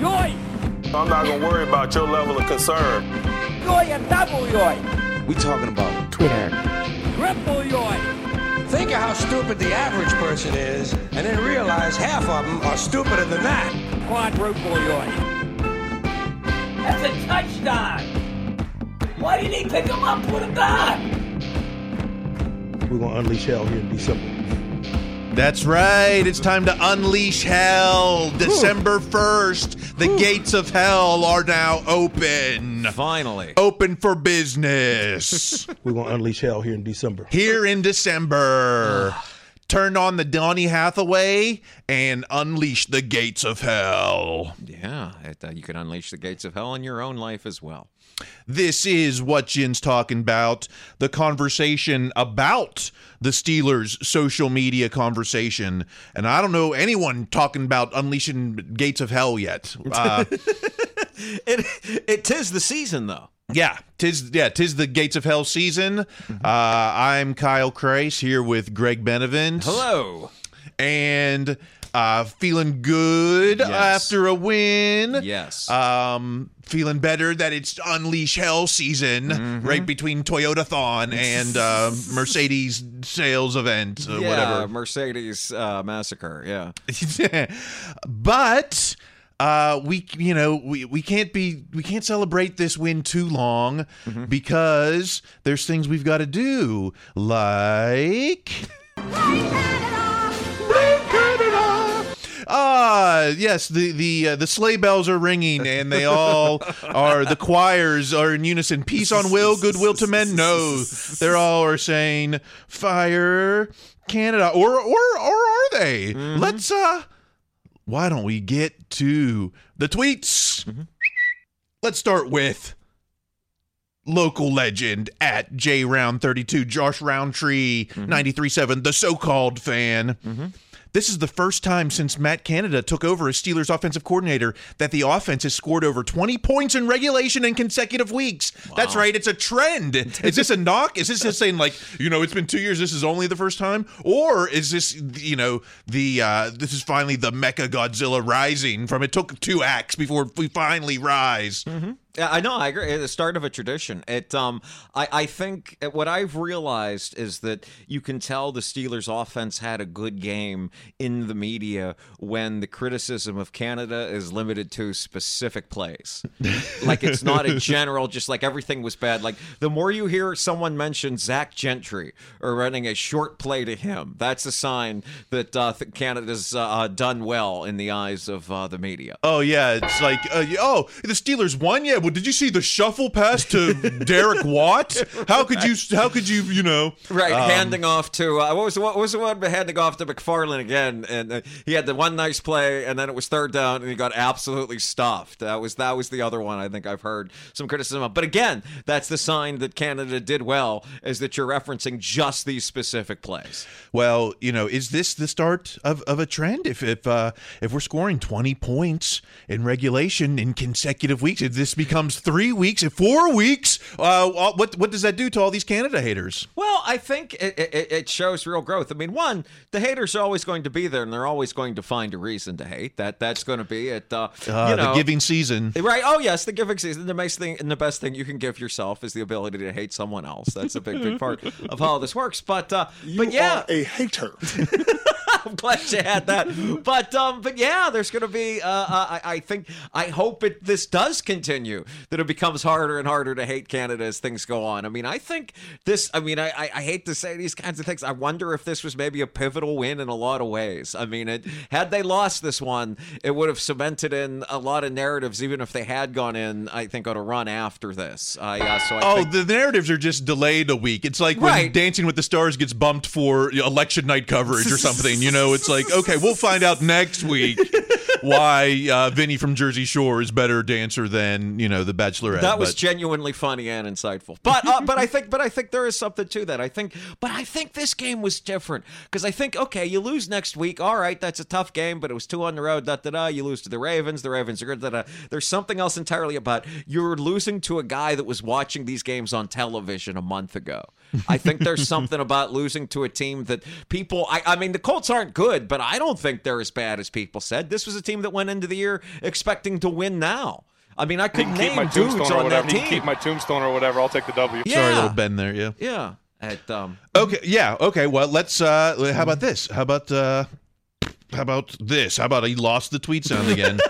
Yoy! I'm not gonna worry about your level of concern. Yoy and double yoy! We talking about Twitter. Triple yoy! Think of how stupid the average person is, and then realize half of them are stupider than that. Quadruple yoy! That's a touchdown! Why didn't he pick him up with a bat? We're gonna unleash hell here in December. That's right. It's time to unleash hell. December 1st, the gates of hell are now open. Finally. Open for business. We're gonna unleash hell here in December. Here in December. Turn on the Donny Hathaway and unleash the gates of hell. Yeah, it, uh, you can unleash the gates of hell in your own life as well. This is what Yinz talking about the conversation about the Steelers' social media conversation. And I don't know anyone talking about unleashing gates of hell yet. Uh, It it tis the season though. yeah, tis yeah, tis the gates of hell season. Mm-hmm. Uh, I'm Kyle Chrise here with Greg Benevent. Hello. And uh, feeling good Yes. after a win. Yes. Um, feeling better that it's unleash hell season Mm-hmm. right between Toyotathon and uh, Mercedes sales event or yeah, whatever. Mercedes uh, massacre. Yeah. but uh, we you know we, we can't be we can't celebrate this win too long Mm-hmm. because there's things we've got to do like Ah, yes, the the uh, the sleigh bells are ringing, and they all are. The choirs are in unison. Peace on will, goodwill to men. No, they're all are saying fire Canada, or or or are they? Let's uh, why don't we get to the tweets? Let's start with local legend at J Round 32, Josh Rowntree 93.7, the so called fan. This is the first time since Matt Canada took over as Steelers offensive coordinator that the offense has scored over 20 points in regulation in consecutive weeks. That's right, it's a trend. is this a knock? Is this just saying like, you know, it's been 2 years, this is only the first time? Or is this, you know, the uh this is finally the Mecha Godzilla rising from it took two acts before we finally rise. Yeah, I know. I agree. It's the start of a tradition. It. Um. I. I think what I've realized is that you can tell the Steelers' offense had a good game in the media when the criticism of Canada is limited to specific plays. like it's not a general. Just like everything was bad. Like the more you hear someone mention Zach Gentry or running a short play to him, that's a sign that uh, th- Canada's uh, uh, done well in the eyes of uh, the media. Oh yeah, it's like uh, oh the Steelers won. Yeah, well, did you see the shuffle pass to Derek Watt? How could you? How could you? You know, Right, um, handing off to uh, what was the, what was the one handing off to McFarland again, and uh, he had the one nice play, and then it was third down, and he got absolutely stuffed. That was that was the other one I think I've heard some criticism of. But again, that's the sign that Canada did well, is that you're referencing just these specific plays. Well, you know, is this the start of, of a trend? If if uh, if we're scoring twenty points in regulation in consecutive weeks, if this becomes three weeks, four weeks, uh, what what does that do to all these Canada haters? Well, I think it, it, it shows real growth. I mean, one, the haters are always going to be there, and they're always going to find a reason to hate. That that's going to be it. Uh, Uh, you know, the giving season. Right. Oh, yes, the giving season. The best thing and the best thing you can give yourself is the ability to hate someone else. That's a big, big part of how this works. But, uh, but yeah, a hater. I'm glad you had that. But, um, but yeah, there's going to be. Uh, uh, I, I think. I hope it. This does continue. That it becomes harder and harder to hate Canada as things go on. I mean, I think this. I mean, I, I, I hate to say these kinds of things. I wonder if this was maybe a pivotal win in a lot of ways. I mean, it had they lost this one, it would have cemented in a lot of narratives. Even if they had gone in, I think on a run after this. I, uh, so I Oh, think, the narratives are just delayed a week. It's like when Right. Dancing with the Stars gets bumped for election night coverage or something. You know, it's like, okay, we'll find out next week why uh, Vinny from Jersey Shore is better dancer than you know the Bachelorette. That was but- genuinely funny and insightful. But uh, but I think but I think there is something to that. I think but I think this game was different because I think okay, you lose next week. All right, that's a tough game, but it was two on the road. Da da da. You lose to the Ravens. The Ravens are good. Da, da. There's something else entirely about you're losing to a guy that was watching these games on television a month ago. I think there's something about losing to a team that people. I, I mean, the Colts aren't good, but I don't think they're as bad as people said. This was a team that went into the year expecting to win. Now. I mean, I could keep name my dudes tombstone or on whatever. that team. keep my tombstone or whatever. I'll take the W. Yeah. Sorry, little Ben there. Yeah. Yeah. At um Okay. Yeah. Okay. Well, let's. uh How about this? How about uh How about this? How about he lost the tweet sound again?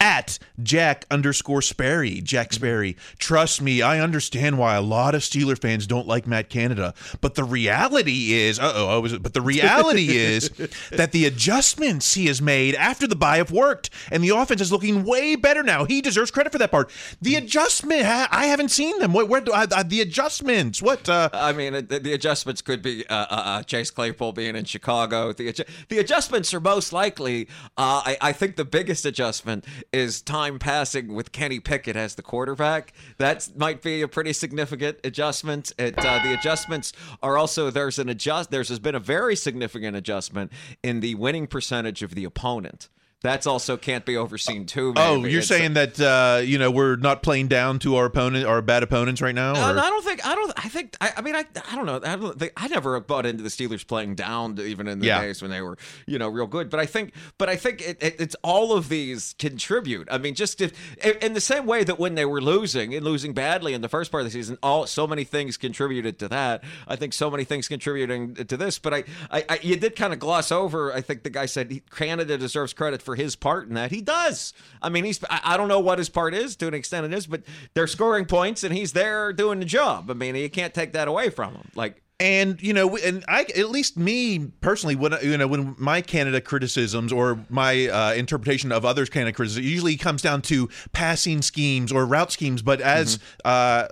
At Jack underscore Sperry, Jack Sperry. Trust me, I understand why a lot of Steeler fans don't like Matt Canada. But the reality is, uh oh, I was. But the reality is that the adjustments he has made after the buy have worked, and the offense is looking way better now. He deserves credit for that part. The adjustment, I haven't seen them. Where, where do I, the adjustments? What? uh I mean, the, the adjustments could be uh, uh, uh, Chase Claypool being in Chicago. The the adjustments are most likely. Uh, I, I think the biggest adjustment is time passing with Kenny Pickett as the quarterback. That might be a pretty significant adjustment. It, uh, the adjustments are also there's an adjust. There's has been a very significant adjustment in the winning percentage of the opponent. That's also can't be overseen too. Oh, you're It's- saying that uh, you know we're not playing down to our opponent, our bad opponents right now? No, I don't think. I don't. I think. I, I mean, I. I don't know. I don't think. I never bought into the Steelers playing down, to- even in the Yeah. days when they were, you know, real good. But I think. But I think it, it, it's all of these contribute. I mean, just if in in the same way that when they were losing and losing badly in the first part of the season, all so many things contributed to that. I think so many things contributing to this. But I, I, I you did kind of gloss over. I think the guy said he, Canada deserves credit for his part in that. He does. I mean, he's. I, don't know what his part is to an extent it is, but they're scoring points and he's there doing the job. I mean, you can't take that away from him. Like. and you know, and I at least me personally, when you know, when my Canada criticisms or my uh, interpretation of others' Canada criticism usually comes down to passing schemes or route schemes, but as uh,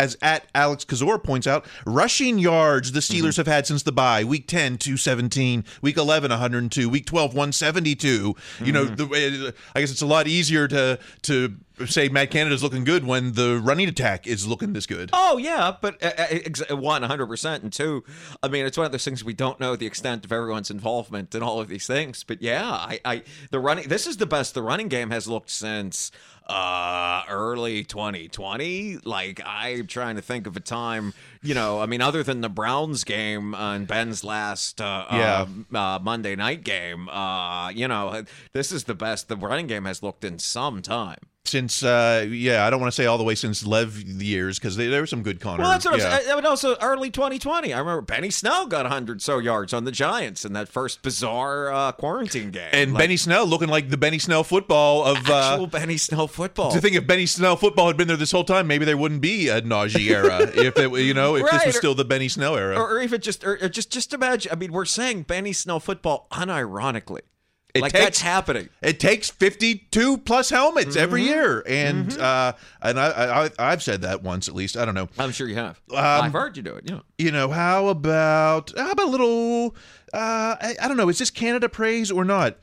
as at Alex Kazor points out, rushing yards the Steelers mm-hmm. have had since the bye. Week 10, 217. Week 11, 102. Week 12, 172. You know, mm-hmm. the, I guess it's a lot easier to to say Matt Canada's looking good when the running attack is looking this good. Oh yeah, but uh, uh, ex- one hundred percent, and two, I mean, it's one of those things we don't know the extent of everyone's involvement in all of these things. But yeah, I, I the running. This is the best the running game has looked since uh early 2020 like i'm trying to think of a time you know i mean other than the browns game uh, and ben's last uh, Yeah. uh, uh monday night game uh you know this is the best the running game has looked in some time since uh yeah i don't want to say all the way since lev years because there were some good Connor. Well, that's what yeah. I'm saying. But also early 2020. I remember Benny Snell got 100 so yards on the Giants in that first bizarre uh, quarantine game. and Like, benny snell looking like the benny snell football of actual uh Benny Snell football. to think if Benny Snell football had been there this whole time, maybe there wouldn't be a Najee era. if it, you know, if this was or- still the Benny Snell era. or, or even just, or, or just, just imagine. I mean, we're saying Benny Snell football unironically. It like takes- that's happening. It takes 52 plus helmets every Mm-hmm. year, and uh, and I, I I've said that once at least. I don't know. I'm sure you have. Um, I've heard you do it. Yeah. You know how about how about a little? Uh, I, I don't know. Is this Canada praise or not?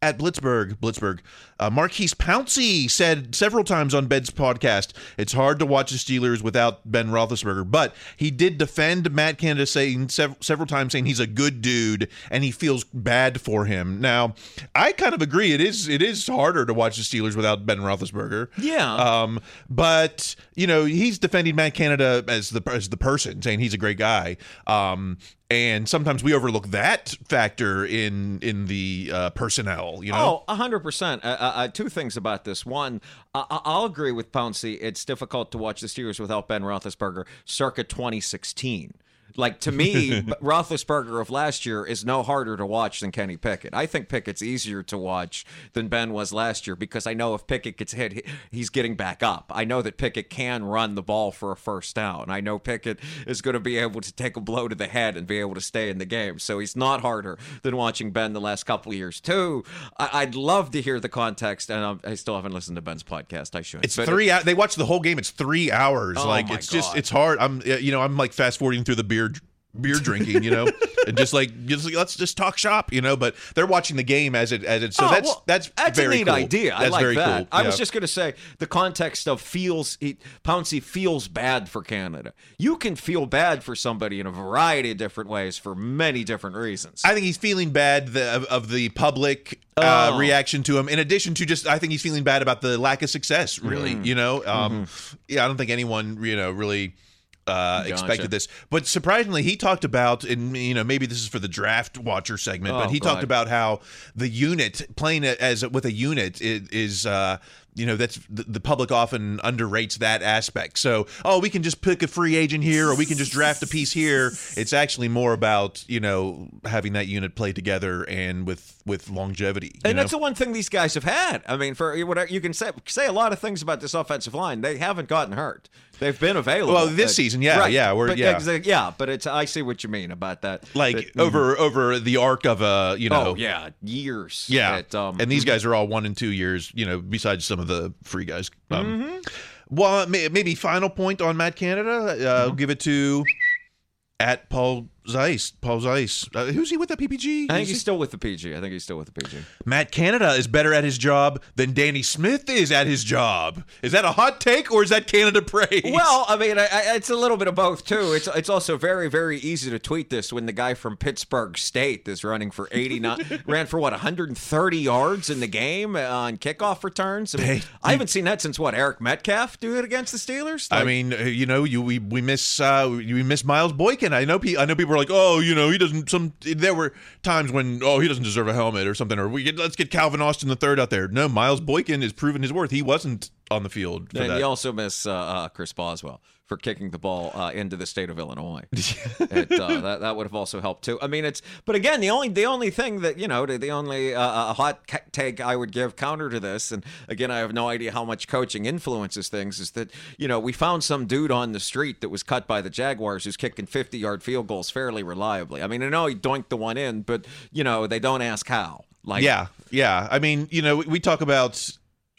At Blitzburg, Blitzburg, uh, Maurkice Pouncey said several times on Ben's podcast, it's hard to watch the Steelers without Ben Roethlisberger. But he did defend Matt Canada, saying sev- several times, saying he's a good dude and he feels bad for him. Now, I kind of agree. It is it is harder to watch the Steelers without Ben Roethlisberger. Yeah. Um, but you know, he's defending Matt Canada as the as the person, saying he's a great guy. Um, and sometimes we overlook that factor in in the uh, personnel. You know. Oh, hundred percent. Uh, uh, two things about this. One, I- I- I'll agree with Pouncey. It's difficult to watch the Steelers without Ben Roethlisberger, circa 2016. Like to me, Roethlisberger of last year is no harder to watch than Kenny Pickett. I think Pickett's easier to watch than Ben was last year because I know if Pickett gets hit, he's getting back up. I know that Pickett can run the ball for a first down. I know Pickett is going to be able to take a blow to the head and be able to stay in the game. So he's not harder than watching Ben the last couple of years. Two, I- I'd love to hear the context, and I'm- I still haven't listened to Ben's podcast. I should. It's But three. hou- They watch the whole game. It's three hours. Oh like it's just it's hard. I'm you know I'm like fast forwarding through the beer beer drinking. You know, and just like just like, let's just talk shop. You know, but they're watching the game as it as it. So Oh, that's well, that's that's very a neat cool. idea. I like very that. cool. I was just going to say the context of feels he, Pouncey feels bad for Canada. You can feel bad for somebody in a variety of different ways for many different reasons. I think he's feeling bad the, of, of the public uh, Oh. reaction to him. In addition to just, I think he's feeling bad about the lack of success. Really, Mm. you know, um, Mm-hmm. yeah, I don't think anyone, you know, really. Uh, Gotcha. expected this, but surprisingly, he talked about, and you know, maybe this is for the draft watcher segment, Oh, but he talked about how the unit playing it as with a unit is, is uh, you know, that's the, the public often underrates that aspect. So, oh, we can just pick a free agent here, or we can just draft a piece here. It's actually more about you know having that unit play together and with with longevity. and know? that's the one thing these guys have had. I mean, for whatever you can say, say a lot of things about this offensive line. They haven't gotten hurt. They've been available. Well, this season, yeah, yeah, we're- but, yeah. yeah. But it's I see what you mean about that. like That- over over the arc of a you know oh yeah, years. Yeah, That, um, and these guys are all one and two years. You know, besides some of the free guys. Um, Mm-hmm. Well, maybe final point on Matt Canada. Uh, Mm-hmm. I'll give it to at Paul Zeise. Paul Zeise. Uh, who's he with the PPG? I think he's he- still with the PG. I think he's still with the PG. Matt Canada is better at his job than Danny Smith is at his job. Is that a hot take or is that Canada praise? Well, I mean, I, I, it's a little bit of both too. It's it's also very very easy to tweet this when the guy from Pittsburg State is running for 89 ran for what 130 yards in the game on kickoff returns. I, mean, Hey, I haven't seen that since what Eric Metcalf do it against the Steelers. I mean, uh, you know, you we, we miss uh, we miss Miles Boykin. I know I know people are like, oh, you know, he doesn't. Some there were times when oh, he doesn't deserve a helmet or something, or we get, let's get Calvin Austin the third out there. No, Miles Boykin has proven his worth. He wasn't on the field for and that. you also miss uh, uh, Chris Boswell for kicking the ball uh, into the state of Illinois. it, uh, that that would have also helped too. I mean, it's but again, the only the only thing that you know, the, the only uh, uh, hot take I would give counter to this, and again, I have no idea how much coaching influences things, is that you know we found some dude on the street that was cut by the Jaguars who's kicking fifty yard field goals fairly reliably. I mean, I know he doinked the one in, but you know they don't ask how. Like yeah, yeah. I mean, you know, we, we talk about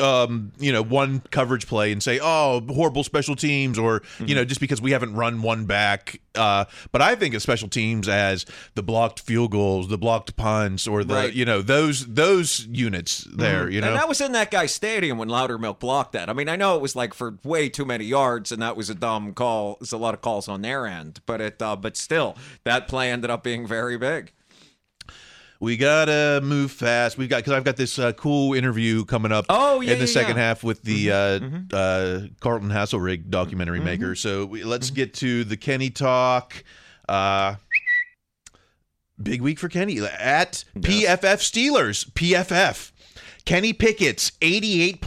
um, you know, one coverage play and say, "Oh, horrible special teams," or you know, just because we haven't run one back. Uh, but I think of special teams as the blocked field goals, the blocked punts, or the Right. you know those those units there. You know, And that was in that guy's stadium when Loudermilk blocked that. I mean, I know it was like for way too many yards, and that was a dumb call. There's a lot of calls on their end, but it, uh, but still, that play ended up being very big. We gotta move fast. We've got because I've got this uh, cool interview coming up. Oh, yeah, in the yeah, second yeah. half with the uh, uh, Carlton Haselrig documentary maker. So we, let's get to the Kenny talk. Uh, big week for Kenny at PFF Steelers. PFF. Kenny Pickett's 88.5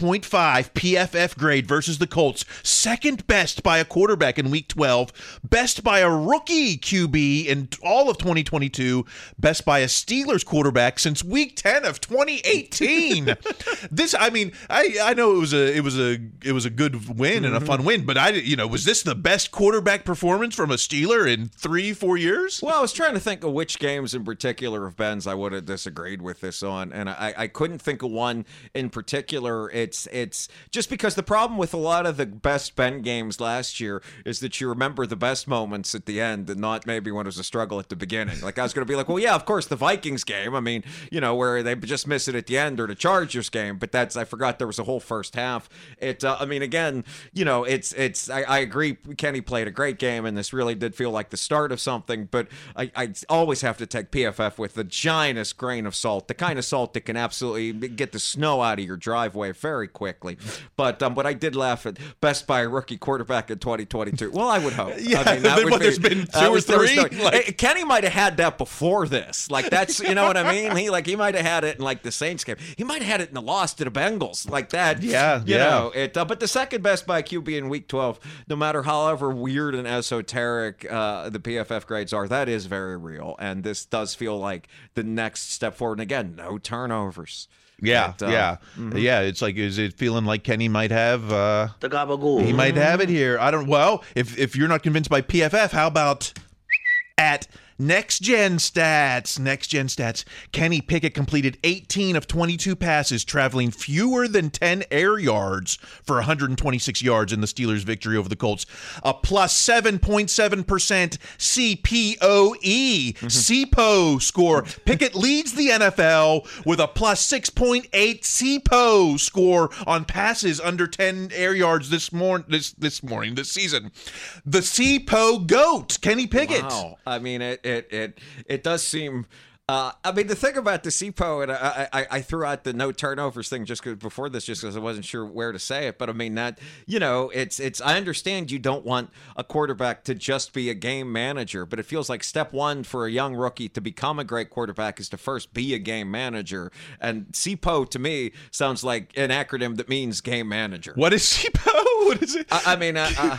PFF grade versus the Colts, second best by a quarterback in week 12, best by a rookie QB in all of 2022, best by a Steelers quarterback since week 10 of 2018. this I mean, I I know it was a it was a it was a good win and a mm-hmm. fun win, but I you know, was this the best quarterback performance from a Steeler in 3 4 years? Well, I was trying to think of which games in particular of Ben's I would have disagreed with this on, and I, I couldn't think of one in particular. It's it's just because the problem with a lot of the best Ben games last year is that you remember the best moments at the end and not maybe when it was a struggle at the beginning. Like I was going to be like, well, yeah, of course the Vikings game. I mean, you know, where they just miss it at the end, or the Chargers game. But that's I forgot there was a whole first half. It. Uh, I mean, again, you know, it's it's. I, I agree. Kenny played a great game, and this really did feel like the start of something. But I, I always have to take PFF with the giantest grain of salt, the kind of salt that can absolutely get the snow out of your driveway very quickly. But um, but I did laugh at best a rookie quarterback in 2022. Well, I would hope. Yeah, I mean, that would be, there's been two or was- there was three? Like- Hey, Kenny might have had that before this. Like that's you know what I mean. He like he might have had it in like the Saints game. He might have had it in the loss to the Bengals like that. Yeah, you yeah. know it. Uh, but the second best by QB in Week 12, no matter however weird and esoteric uh, the PFF grades are, that is very real. And this does feel like the next step forward. And again, no turnovers. Yeah, But, uh, yeah, mhm. yeah. It's like, is it feeling like Kenny might have? uh The gabagool. He might have it here. I don't. Well, if if you're not convinced by PFF, how about at Next Gen Stats? Next Gen Stats. Kenny Pickett completed 18 of 22 passes, traveling fewer than 10 air yards for 126 yards in the Steelers' victory over the Colts. A plus 7.7% CPOE, CPO score. Pickett leads the NFL with a plus 6.8 CPO score on passes under 10 air yards this morning. This this morning, this season. The CPO goat, Kenny Pickett. Wow. I mean, it it it it does seem. Uh, I mean, the thing about the CPO, and I, I, I threw out the no turnovers thing just before this, just because I wasn't sure where to say it. But I mean, that you know, it's it's. I understand you don't want a quarterback to just be a game manager, but it feels like step one for a young rookie to become a great quarterback is to first be a game manager. And CPO to me sounds like an acronym that means game manager. What is CPO? What is it? I, I mean, uh, uh,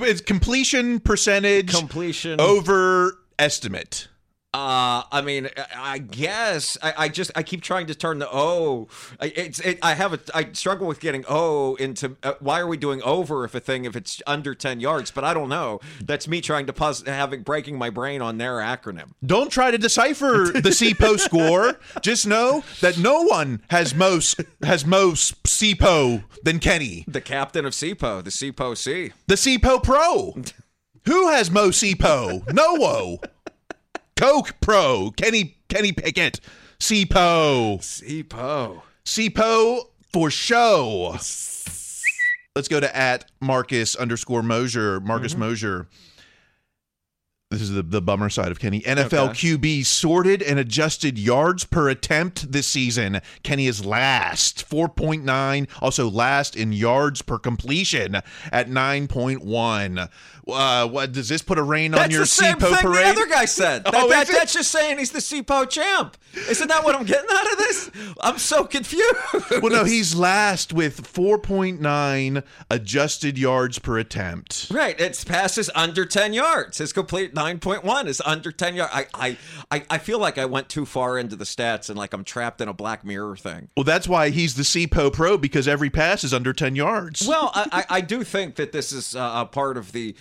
it's completion percentage completion over estimate. Uh, I mean, I- guess I, I just I keep trying to turn the O. I- It's it, I have a I struggle with getting O into. Uh, why are we doing over if a thing if it's under ten yards? But I don't know. That's me trying to pause having breaking my brain on their acronym. Don't try to decipher the CPO score. Just know that no one has most has most CPO than Kenny. The captain of CPO, the CPO C. The CPO Pro. Who has Mo CPO? No Coke Pro. Kenny Kenny Pickett. CPO. CPO. CPO for show. Let's go to at Marcus underscore Mosher. Marcus mm-hmm. Mosher. This is the, the bummer side of Kenny. NFL QB sorted and adjusted yards per attempt this season. Kenny is last, 4.9. Also last in yards per completion at 9.1. Uh, what does this put a rein on That's your the same CPO thing parade? the other guy said. That, Oh, that- that's just saying he's the CPO champ. Isn't that what I'm getting out of this? I'm so confused. well, no, he's last with 4.9 adjusted yards per attempt. Right, it's passes under ten yards. His complete nine point one is under ten yards. I, I, I, feel like I went too far into the stats and like I'm trapped in a Black Mirror thing. Well, that's why he's the CPO Pro because every pass is under 10 yards. Well, I, I, I do think that this is uh, a part of the.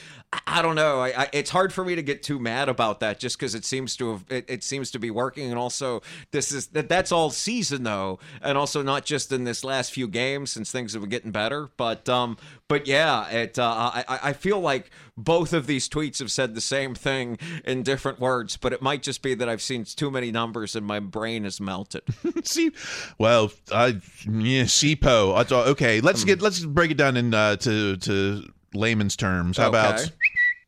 I- don't know. I, I, it's hard for me to get too mad about that, just because it seems to have it, it seems to be working, and also this is that that's all season though, and also not just in this last few games since things have been getting better. But um, but yeah, it. Uh, I I- feel like both of these tweets have said the same thing in different words, but it might just be that I've seen too many numbers and my brain is melted. See, well, I yeah, CPO. I thought, okay, let's Hmm. get let's break it down in uh, to to layman's terms. How about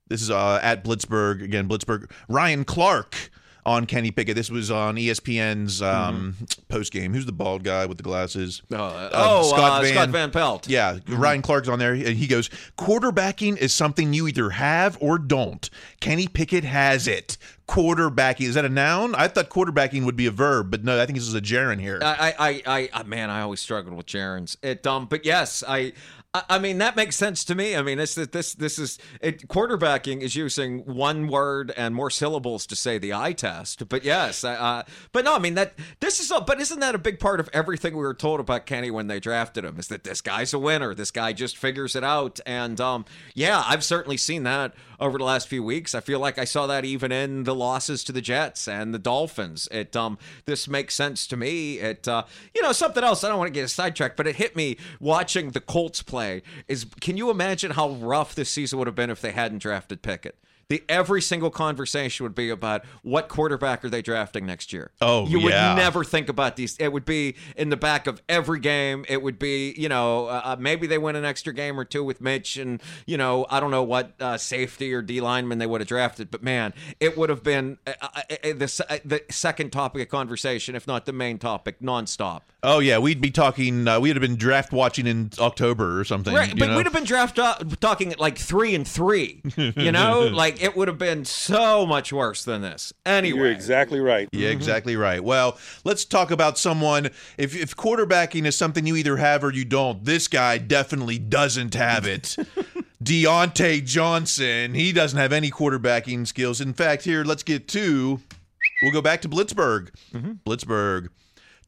this is uh, at Blitzberg again? Blitzberg Ryan Clark on Kenny Pickett. This was on ESPN's um, post game. Who's the bald guy with the glasses? Mm-hmm. Uh, oh, uh, Scott Van Pelt. Yeah, Ryan Clark's on there, and he goes, "Quarterbacking is something you either have or don't. Kenny Pickett has it. Quarterbacking. Is that a noun? I thought quarterbacking would be a verb, but no, I think this is a gerund here. I, I, I, man, I always struggled with gerunds. It, um, but yes, I, I, mean that makes sense to me. I mean, it's that this, this is it. Quarterbacking is using one word and more syllables to say the eye test. But yes, uh, but no, I mean that this is. A, but isn't that a big part of everything we were told about Kenny when they drafted him? Is that this guy's a winner? This guy just figures it out. And um, yeah, I've certainly seen that over the last few weeks. I feel like I saw that even in the losses to the Jets and the Dolphins. It um this makes sense to me. It uh you know something else. I don't want to get a sidetrack, but it hit me watching the Colts play. Is can you imagine how rough this season would have been if they hadn't drafted Pickett? The every single conversation would be about what quarterback are they drafting next year. Oh, you would never think about these. It would be in the back of every game. It would be, you know, uh, maybe they win an extra game or two with Mitch, and you know, I don't know what uh, safety or D lineman they would have drafted, but man, it would have been uh, uh, uh, the uh, the second topic of conversation, if not the main topic, nonstop. Oh yeah, we'd be talking. Uh, we'd have been draft watching in October or something. Right, but know? we'd have been draft uh, talking at like three and three. You know, like it would have been so much worse than this. Anyway, You're exactly right. Yeah, exactly right. Well, let's talk about someone. If, if quarterbacking is something you either have or you don't, this guy definitely doesn't have it. Diontae Johnson, he doesn't have any quarterbacking skills. In fact, here, let's get to, we'll go back to Blitzburg. Blitzburg.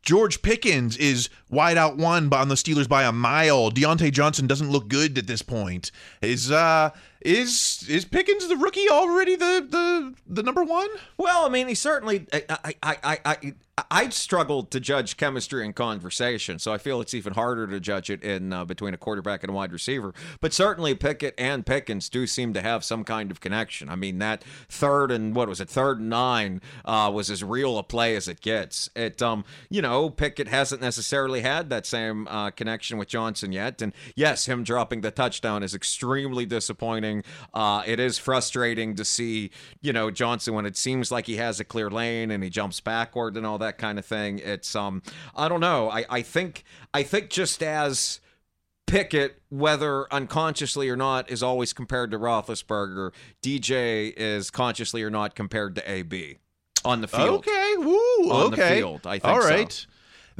George Pickens is wide out one on the Steelers by a mile. Diontae Johnson doesn't look good at this point. Is uh is is Pickens the rookie already the the the number one? Well, I mean, he certainly. I, I, I, I, I, struggled to judge chemistry and conversation, so I feel it's even harder to judge it in uh, between a quarterback and a wide receiver. But certainly, Pickett and Pickens do seem to have some kind of connection. I mean, that third and what was it, third and nine, uh, was as real a play as it gets. It, um, you know, Pickett hasn't necessarily had that same uh, connection with Johnson yet, and yes, him dropping the touchdown is extremely disappointing. Uh, it is frustrating to see, you know, Johnson when it seems like he has a clear lane and he jumps backward and all that kind of thing. It's um, I don't know. I I think I think just as. Pickett, whether unconsciously or not, is always compared to Roethlisberger. DJ is consciously or not compared to AB on the field. Okay, woo, On the okay. field, I think All so.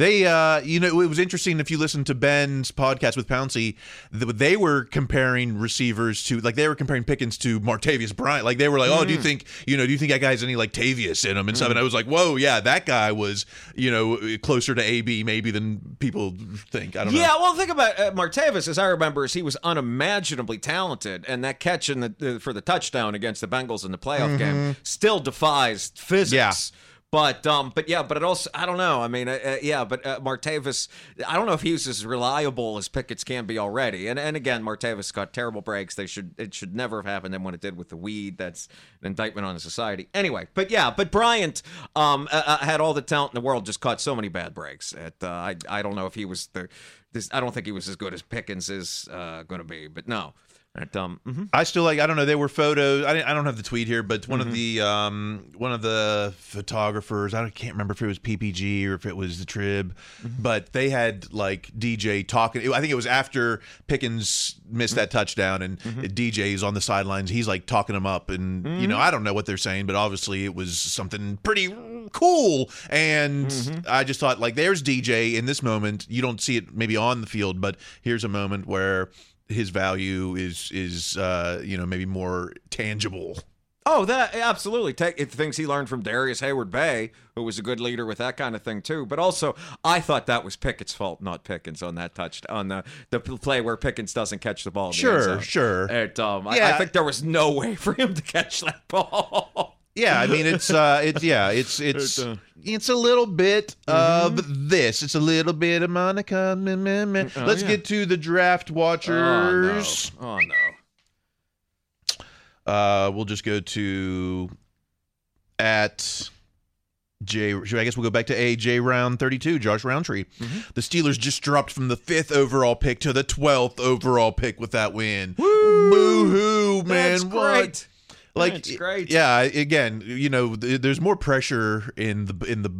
They, uh, you know, it was interesting if you listen to Ben's podcast with Pouncey, th- they were comparing receivers to, like, they were comparing Pickens to Martavis Bryant. Like, they were like, oh, do you Mm. think, you know, do you think that guy has any, like, Tavius in him and stuff? And I was like, whoa, yeah, that guy was, you know, closer to AB maybe than people think. I don't know. Yeah, well, think about uh, Martavis. As I remember, is he was unimaginably talented, and that catch in the, the for the touchdown against the Bengals in the playoff game Mhm. still defies physics. Yeah. But um, but yeah, but it also I don't know. I mean, uh, uh, yeah, but uh, Martavis, I don't know if he's as reliable as Pickett's can be already. And and again, Martavis got terrible breaks. They should it should never have happened. Then when it did with the weed, that's an indictment on society. Anyway, but yeah, but Bryant um uh, uh, had all the talent in the world, just caught so many bad breaks. At, uh, I I don't know if he was the this. I don't think he was as good as Pickens is going to be. But no, um, mhm. I still like. I don't know. They were photos. I, didn't- I don't have the tweet here, but one Mhm. of the um one of the photographers. I can't remember if it was PPG or if it was the Trib, Mm-hmm. but they had like DJ talking. I think it was after Pickens missed that touchdown, and Mm-hmm. DJ's on the sidelines. He's like talking them up, and you know Mhm. I don't know what they're saying, but obviously it was something pretty cool. And Mm-hmm. I just thought like, there's DJ in this moment. You don't see it maybe on the field, but here's a moment where his value is is uh you know maybe more tangible Oh, that absolutely. Take it, things he learned from Darrius Heyward-Bey, who was a good leader with that kind of thing too. But also, I thought that was Pickett's fault, not Pickens, on that touch on the the play where Pickens doesn't catch the ball. in the Sure, sure. And, um, I, I think there was no way for him to catch that ball. Yeah i mean it's uh it's yeah it's it's It, uh, it's a little bit of this it's a little bit of monica meh, meh, meh. Oh, let's yeah. get to the draft watchers Oh no! Oh no! uh we'll just go to at J, I guess we'll go back to AJ round 32, Josh Rowntree. Mm-hmm. The Steelers just dropped from the fifth overall pick to the 12th overall pick with that win. Boo hoo, man. That's what? great. Like That's great. yeah. Again, you know, th- there's more pressure in the in the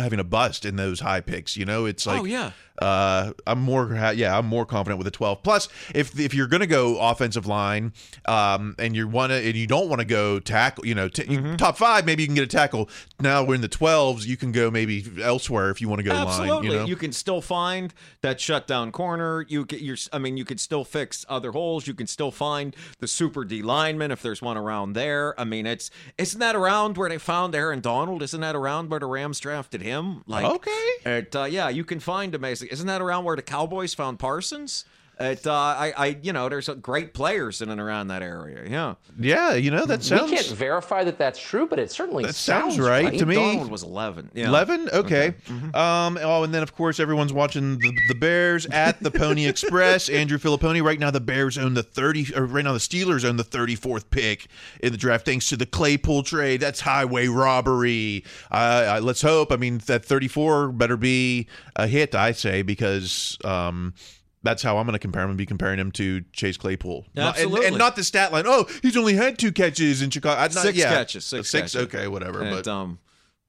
having a bust in those high picks. You know, it's oh, like Oh, yeah. Uh, I'm more yeah, I'm more confident with a 12. Plus, if if you're going to go offensive line, um, and you want to and you don't want to go tackle, you know, t- Mm-hmm. top five, maybe you can get a tackle. Now we're in the 12s, you can go maybe elsewhere if you want to go Absolutely, line. You know, can still find that shutdown corner. You can, you're, I mean, you could still fix other holes. You can still find the super D lineman if there's one around there. I mean, it's isn't that around where they found Aaron Donald? Isn't that around where the Rams drafted him? Like, Okay. it, uh, yeah, you can find amazing. Isn't that around where the Cowboys found Parsons? It, uh, I, I, you know, there's great players in and around that area. Yeah, yeah, you know that sounds we can't verify that that's true, but it certainly that sounds right I to me. Donald was 11. Yeah. 11 okay, um oh and then of course everyone's watching the, the bears at the pony express andrew Fillipponi. right now the bears own the 30 or right now the steelers own the 34th pick in the draft thanks to the claypool trade that's highway robbery uh, uh, let's hope i mean that 34 better be a hit i say because um that's how I'm going to compare him and be comparing him to Chase Claypool. Not- and- Absolutely. and, not the stat line. Oh, he's only had two catches in Chicago. Not, six yeah. catches, six, six. catches. Okay, whatever. And, but um,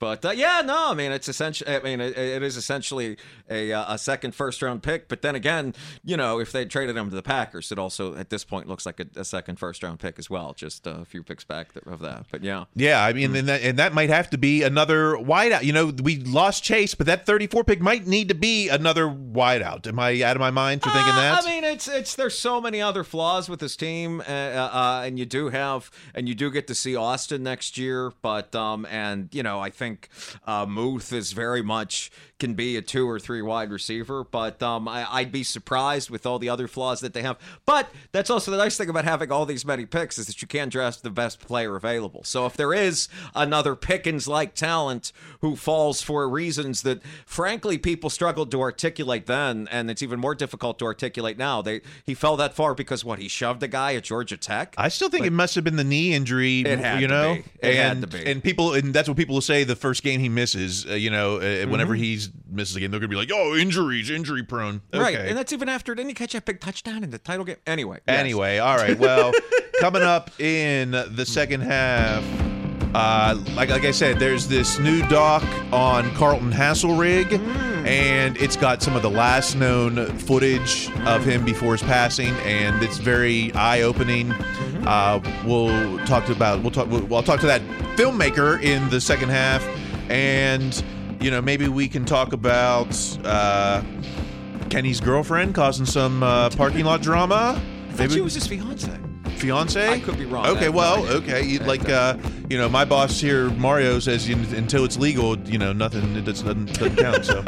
but uh, yeah, no, I mean it's essentially. I mean it, it is essentially a uh, a second first round pick. But then again, you know, if they traded him to the Packers, it also at this point looks like a, a second first round pick as well. Just a few picks back th- of that. But yeah, Yeah, I mean, and that and that might have to be another wideout. You know, we lost Chase, but that 34 pick might need to be another wideout. Am I out of my mind for thinking Uh, that? I mean, it's it's there's so many other flaws with this team, uh, uh, and you do have and you do get to see Austin next year, but um, and you know, I think uh, Muth is very much can be a two or three wide receiver, but um, I, I'd be surprised with all the other flaws that they have. But that's also the nice thing about having all these many picks is that you can draft the best player available. So if there is another Pickens like talent who falls for reasons that frankly people struggled to articulate then, and it's even more difficult to articulate now. They he fell that far because what he shoved a guy at Georgia Tech. I still think it must have been the knee injury. It had you to know, be. It had and to be. and people and that's what people will say the first game he misses. Uh, you know, uh, whenever Mhm. he's misses a game, they're gonna be like, "Oh, injuries, injury prone." Okay. Right, and that's even after didn't he catch that big touchdown in the title game? Anyway, yes. Anyway, all right. Well, coming up in the second half, uh, like like I said, there's this new doc on Carlton Haselrig, and it's got some of the last known footage of him before his passing, and it's very eye opening. Uh, we'll talk to about we'll talk we'll, I'll talk to that filmmaker in the second half, and you know maybe we can talk about. Uh, Kenny's girlfriend causing some uh, parking lot drama. I thought she was his fiance. Fiance. I could be wrong. Okay, no well, idea. okay. You- Like, uh, you know, my boss here, Mario, says you, until it's legal, you know, nothing it doesn't doesn't count. So,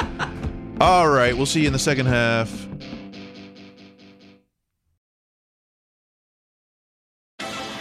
all right, we'll see you in the second half.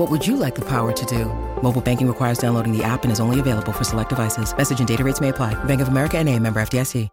What would you like the power to do? Mobile banking requires downloading the app and is only available for select devices. Message and data rates may apply. Bank of America and a member FDIC.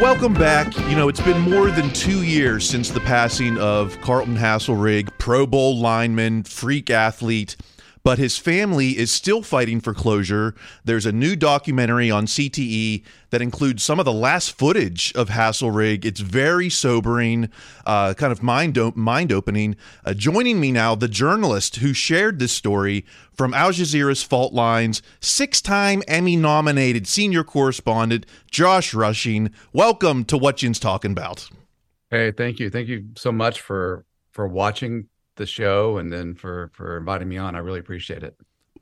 Welcome back. You know, it's been more than two years since the passing of Carlton Haselrig, Pro Bowl lineman, freak athlete, but his family is still fighting for closure. There's a new documentary on CTE that includes some of the last footage of Haselrig. It's very sobering, uh, kind of mind mind opening. Uh, joining me now, the journalist who shared this story from Al Jazeera's Fault Lines, six time Emmy nominated senior correspondent Josh Rushing. Welcome to What Yinz Talking About. Hey, thank you. Thank you so much for for watching the show and then for for inviting me on. I really appreciate it.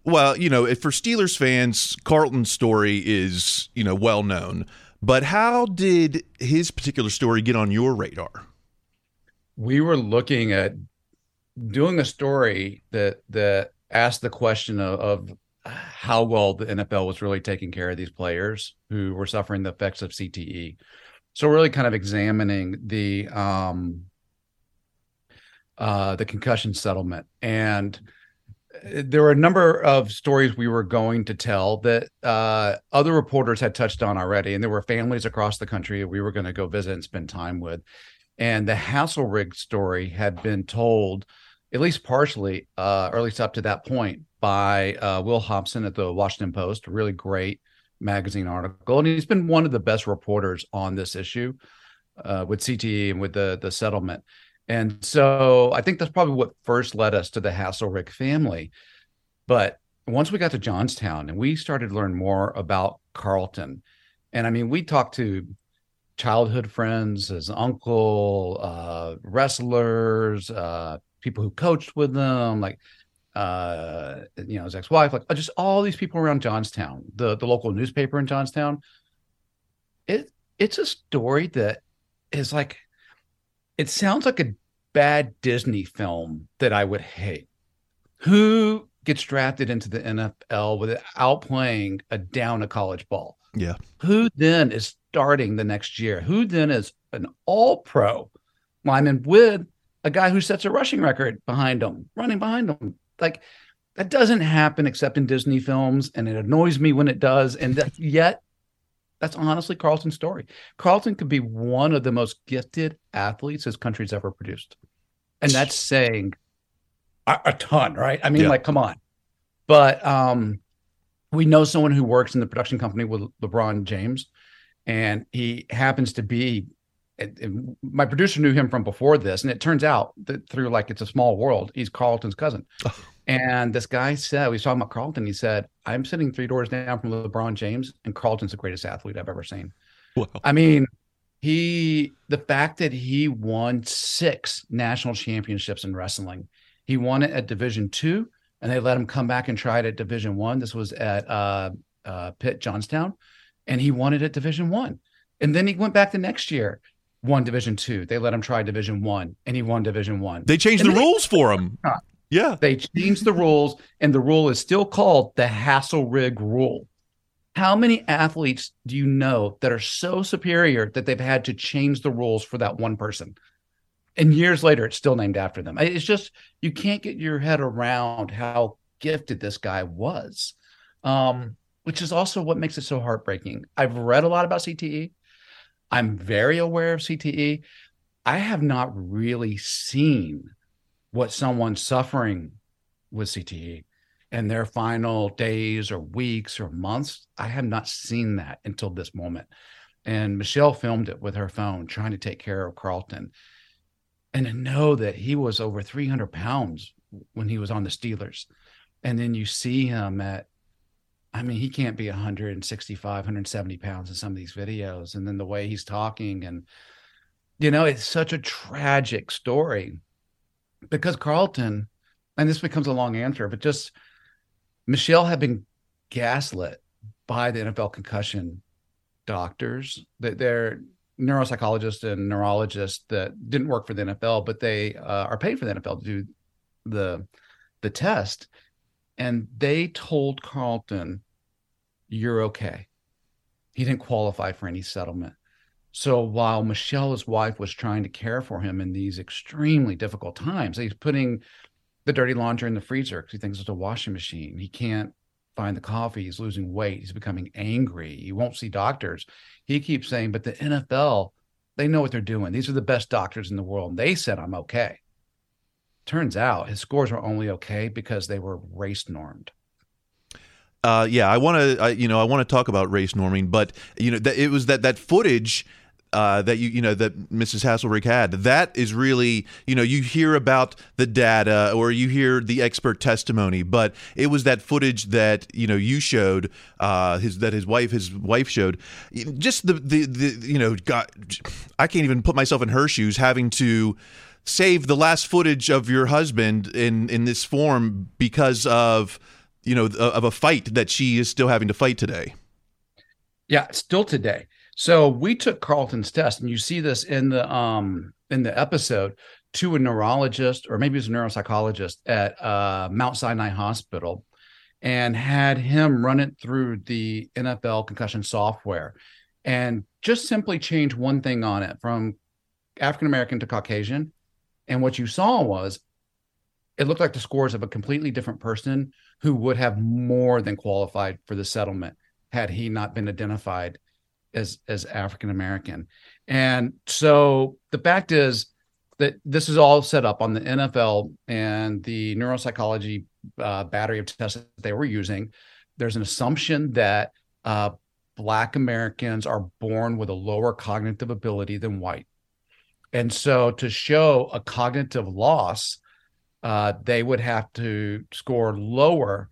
Well, you know, for Steelers fans, Carlton's story is, you know, well known. But how did his particular story get on your radar? We were looking at doing a story that that asked the question of, of how well the NFL was really taking care of these players who were suffering the effects of CTE. So really kind of examining the um uh the concussion settlement and there were a number of stories we were going to tell that uh, other reporters had touched on already, and there were families across the country that we were going to go visit and spend time with. And the Haselrig story had been told, at least partially, uh, or at least up to that point, by uh, Will Hobson at the Washington Post, a really great magazine article. And he's been one of the best reporters on this issue uh, with CTE and with the the settlement. And so I think that's probably what first led us to the Haselrig family. But once we got to Johnstown and we started to learn more about Carlton, and I mean, we talked to childhood friends, his uncle, uh, wrestlers, uh, people who coached with them, like uh, you know, his ex-wife, like just all these people around Johnstown, the the local newspaper in Johnstown. It it's a story that is like it sounds like a bad Disney film that I would hate. Who gets drafted into the NFL without playing a down a college ball? Yeah. Who then is starting the next year? Who then is an all pro lineman with a guy who sets a rushing record behind him, running behind him? Like that doesn't happen except in Disney films, and it annoys me when it does. And that, yet, that's honestly Carlton's story. Carlton could be one of the most gifted athletes this country's ever produced, and that's saying a, a ton, right? I mean, Yeah. like, come on. But um, we know someone who works in the production company with LeBron James, and he happens to be. and- and my producer knew him from before this, and it turns out that through like it's a small world, he's Carlton's cousin. And this guy said, we was talking about Carlton. He said, I'm sitting three doors down from LeBron James, and Carlton's the greatest athlete I've ever seen. I mean, he, the fact that he won six national championships in wrestling, he won it at Division two, and they let him come back and try it at Division one. This was at uh, uh, Pitt Johnstown, and he won it at Division one. And then he went back the next year, won Division two. They let him try Division one, and he won Division one. They changed And the then- rules for him. Yeah. They changed the rules, and the rule is still called the Haselrig rule. How many athletes do you know that are so superior that they've had to change the rules for that one person? And years later, it's still named after them. It's just, you can't get your head around how gifted this guy was, um, which is also what makes it so heartbreaking. I've read a lot about CTE. I'm very aware of CTE. I have not really seen what someone suffering with CTE in their final days or weeks or months. I have not seen that until this moment. And Michelle filmed it with her phone, trying to take care of Carlton. And to know that he was over 300 pounds when he was on the Steelers. And then you see him at, I mean, he can't be 165, 170 pounds in some of these videos. And then the way he's talking, and, you know, it's such a tragic story because Carlton, and this becomes a long answer, but just Michelle had been gaslit by the NFL concussion doctors. That they're neuropsychologists and neurologists that didn't work for the NFL, but they uh, are paid for the NFL to do the the test, and they told Carlton, "You're okay." He didn't qualify for any settlement. So while Michelle, his wife, was trying to care for him in these extremely difficult times, he's putting the dirty laundry in the freezer because he thinks it's a washing machine. He can't find the coffee. He's losing weight. He's becoming angry. He won't see doctors. He keeps saying, but the NFL, they know what they're doing. These are the best doctors in the world. And they said, I'm okay. Turns out his scores were only okay because they were race normed. Uh, yeah, I want to, you know, I want to talk about race norming, but you know, that it was that that footage uh, that you, you know, that Mrs. Haselrig had. That is really, you know, you hear about the data or you hear the expert testimony, but it was that footage that you know you showed, uh, his that his wife his wife showed. Just the the, the you know, God, I can't even put myself in her shoes having to save the last footage of your husband in in this form because of you know of a fight that she is still having to fight today. Yeah, still today. So we took Carlton's test, and you see this in the um in the episode to a neurologist or maybe it was a neuropsychologist at uh, Mount Sinai Hospital, and had him run it through the NFL concussion software, and just simply change one thing on it from African American to Caucasian, and what you saw was it looked like the scores of a completely different person who would have more than qualified for the settlement had he not been identified as as African American. And so the fact is that this is all set up on the NFL and the neuropsychology uh, battery of tests that they were using. There's an assumption that uh, Black Americans are born with a lower cognitive ability than white. And so to show a cognitive loss, uh, they would have to score lower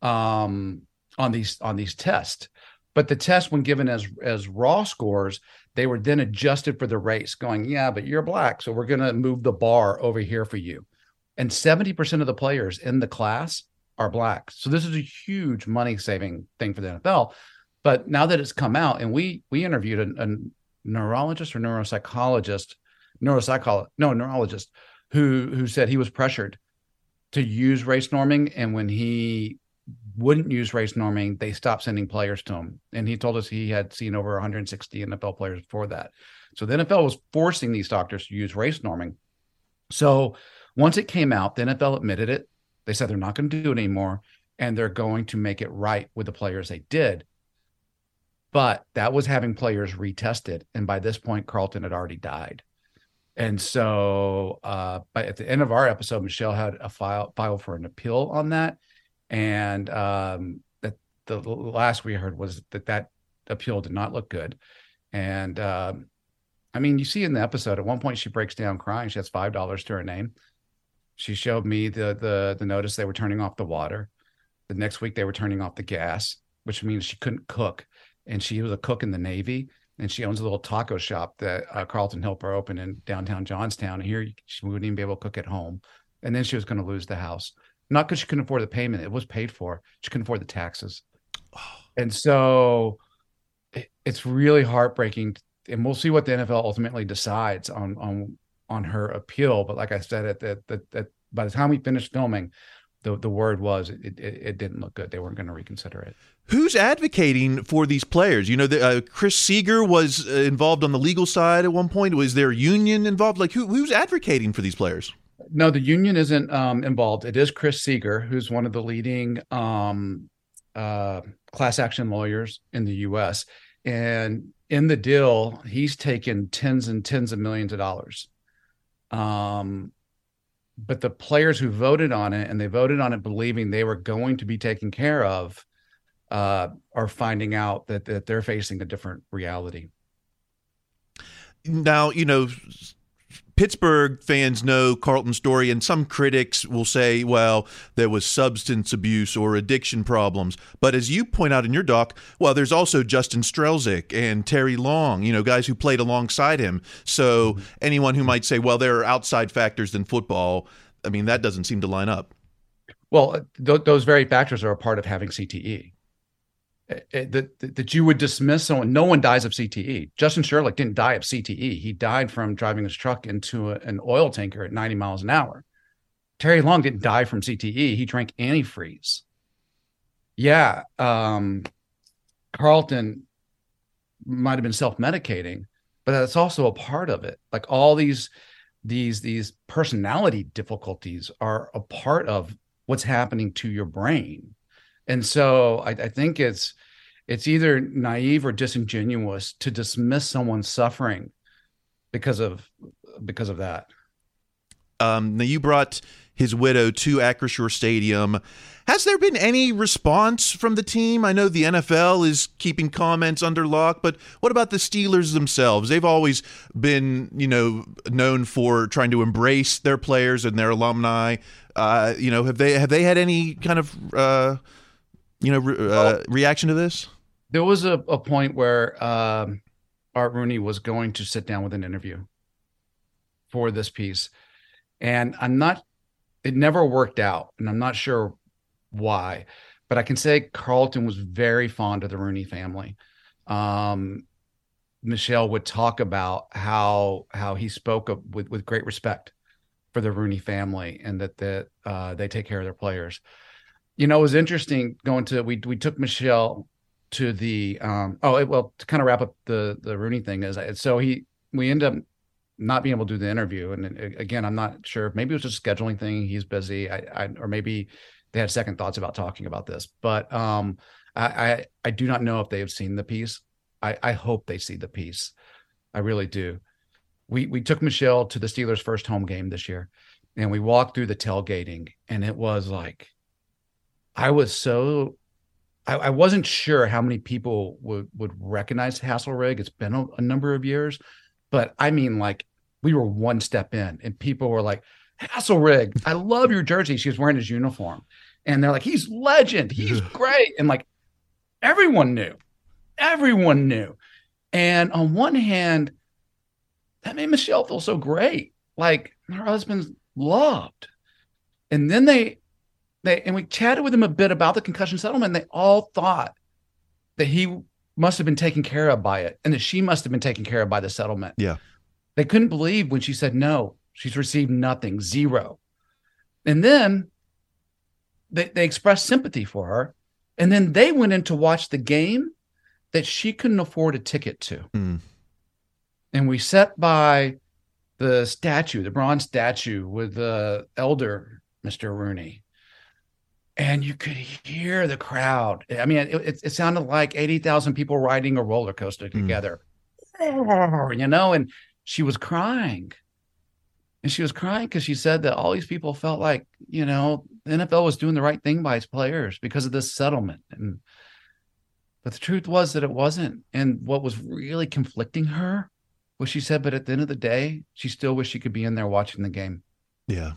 um, on these on these tests. But the test, when given as as raw scores, they were then adjusted for the race, going, yeah, but you're black, so we're going to move the bar over here for you. And 70% of the players in the class are black. So this is a huge money saving thing for the NFL. But now that it's come out, and we we interviewed a, a neurologist or neuropsychologist, neuropsychologist, no neurologist, who who said he was pressured to use race norming, and when he wouldn't use race norming, they stopped sending players to him. And he told us he had seen over 160 NFL players before that. So the NFL was forcing these doctors to use race norming. So once it came out, the NFL admitted it. They said they're not going to do it anymore and they're going to make it right with the players they did. But that was having players retested. And by this point, Carlton had already died. And so, uh, but at the end of our episode, Michelle had a file file for an appeal on that and um, that the last we heard was that that appeal did not look good. And um, I mean, you see in the episode at one point she breaks down crying. She has five dollars to her name. She showed me the the the notice they were turning off the water. The next week they were turning off the gas, which means she couldn't cook. And she was a cook in the Navy, and she owns a little taco shop that uh, Carlton Helper opened in downtown Johnstown. And here she wouldn't even be able to cook at home. And then she was going to lose the house not because she couldn't afford the payment; it was paid for. She couldn't afford the taxes, and so it, it's really heartbreaking. And we'll see what the NFL ultimately decides on on on her appeal. But like I said, at that by the time we finished filming, the the word was it, it, it didn't look good. They weren't going to reconsider it. Who's advocating for these players? You know, the, uh, Chris Seeger was uh, involved on the legal side at one point. Was there a union involved? Like, who, who's advocating for these players? no, the union isn't um, involved. It is Chris Seeger, who's one of the leading um, uh, class action lawyers in the U.S. And in the deal, he's taken tens and tens of millions of dollars. Um, but the players who voted on it, and they voted on it believing they were going to be taken care of, uh, are finding out that that they're facing a different reality. Now, you know, Pittsburgh fans know Carlton's story, and some critics will say, well, there was substance abuse or addiction problems. But as you point out in your doc, well, there's also Justin Strzelczyk and Terry Long, you know, guys who played alongside him. So mm-hmm. anyone who might say, well, there are outside factors than football, I mean, that doesn't seem to line up. Well, th- those very factors are a part of having CTE. Eh, eh, that that you would dismiss someone. No one dies of CTE. Justin Sherlock didn't die of CTE. He died from driving his truck into a, an oil tanker at 90 miles an hour. Terry Long didn't die from CTE. He drank antifreeze. Yeah, um, Carlton might have been self-medicating, but that's also a part of it. Like all these these these personality difficulties are a part of what's happening to your brain and so I, I think it's it's either naive or disingenuous to dismiss someone's suffering because of because of that. Um, now you brought his widow to Acrisure Stadium. Has there been any response from the team? I know the NFL is keeping comments under lock, but what about the Steelers themselves? They've always been, you know, known for trying to embrace their players and their alumni. Uh, you know, have they have they had any kind of uh, you know, re- uh, reaction to this? There was a, a point where um, Art Rooney was going to sit down with an interview for this piece, and I'm not. It never worked out, and I'm not sure why. but I can say Carlton was very fond of the Rooney family. Um, Michelle would talk about how how he spoke of, with with great respect for the Rooney family and that that uh, they take care of their players. You know, it was interesting going to we we took Michelle to the um oh it, well to kind of wrap up the the Rooney thing is so he we end up not being able to do the interview. And again I'm not sure maybe it was just a scheduling thing he's busy I, I or maybe they had second thoughts about talking about this. But um I, I I do not know if they have seen the piece. I I hope they see the piece. I really do. We we took Michelle to the Steelers first home game this year and we walked through the tailgating and it was like I was so I, I, wasn't sure how many people would would recognize Haselrig. It's been a, a, number of years, but I mean, like we were one step in, and people were like, "Haselrig, I love your jersey." She was wearing his uniform, and they're like, "He's legend. He's great." And like everyone knew, everyone knew. And on one hand, that made Michelle feel so great, like her husband's loved. And then they they and we chatted with them a bit about the concussion settlement. They all thought that he must have been taken care of by it and that she must have been taken care of by the settlement. Yeah. They couldn't believe when she said no, she's received nothing, zero. And then they, they expressed sympathy for her. And then they went in to watch the game that she couldn't afford a ticket to. Mm. And we sat by the statue, the bronze statue with the elder Mr. Rooney and you could hear the crowd. I mean, it, it, it sounded like 80,000 people riding a roller coaster hmm. together, mm. you know, and she was crying. And she was crying because she said that all these people felt like, you know, the NFL was doing the right thing by its players because of this settlement. And but the truth was that it wasn't. And what was really conflicting her was she said, but at the end of the day, she still wished she could be in there watching the game. Yeah.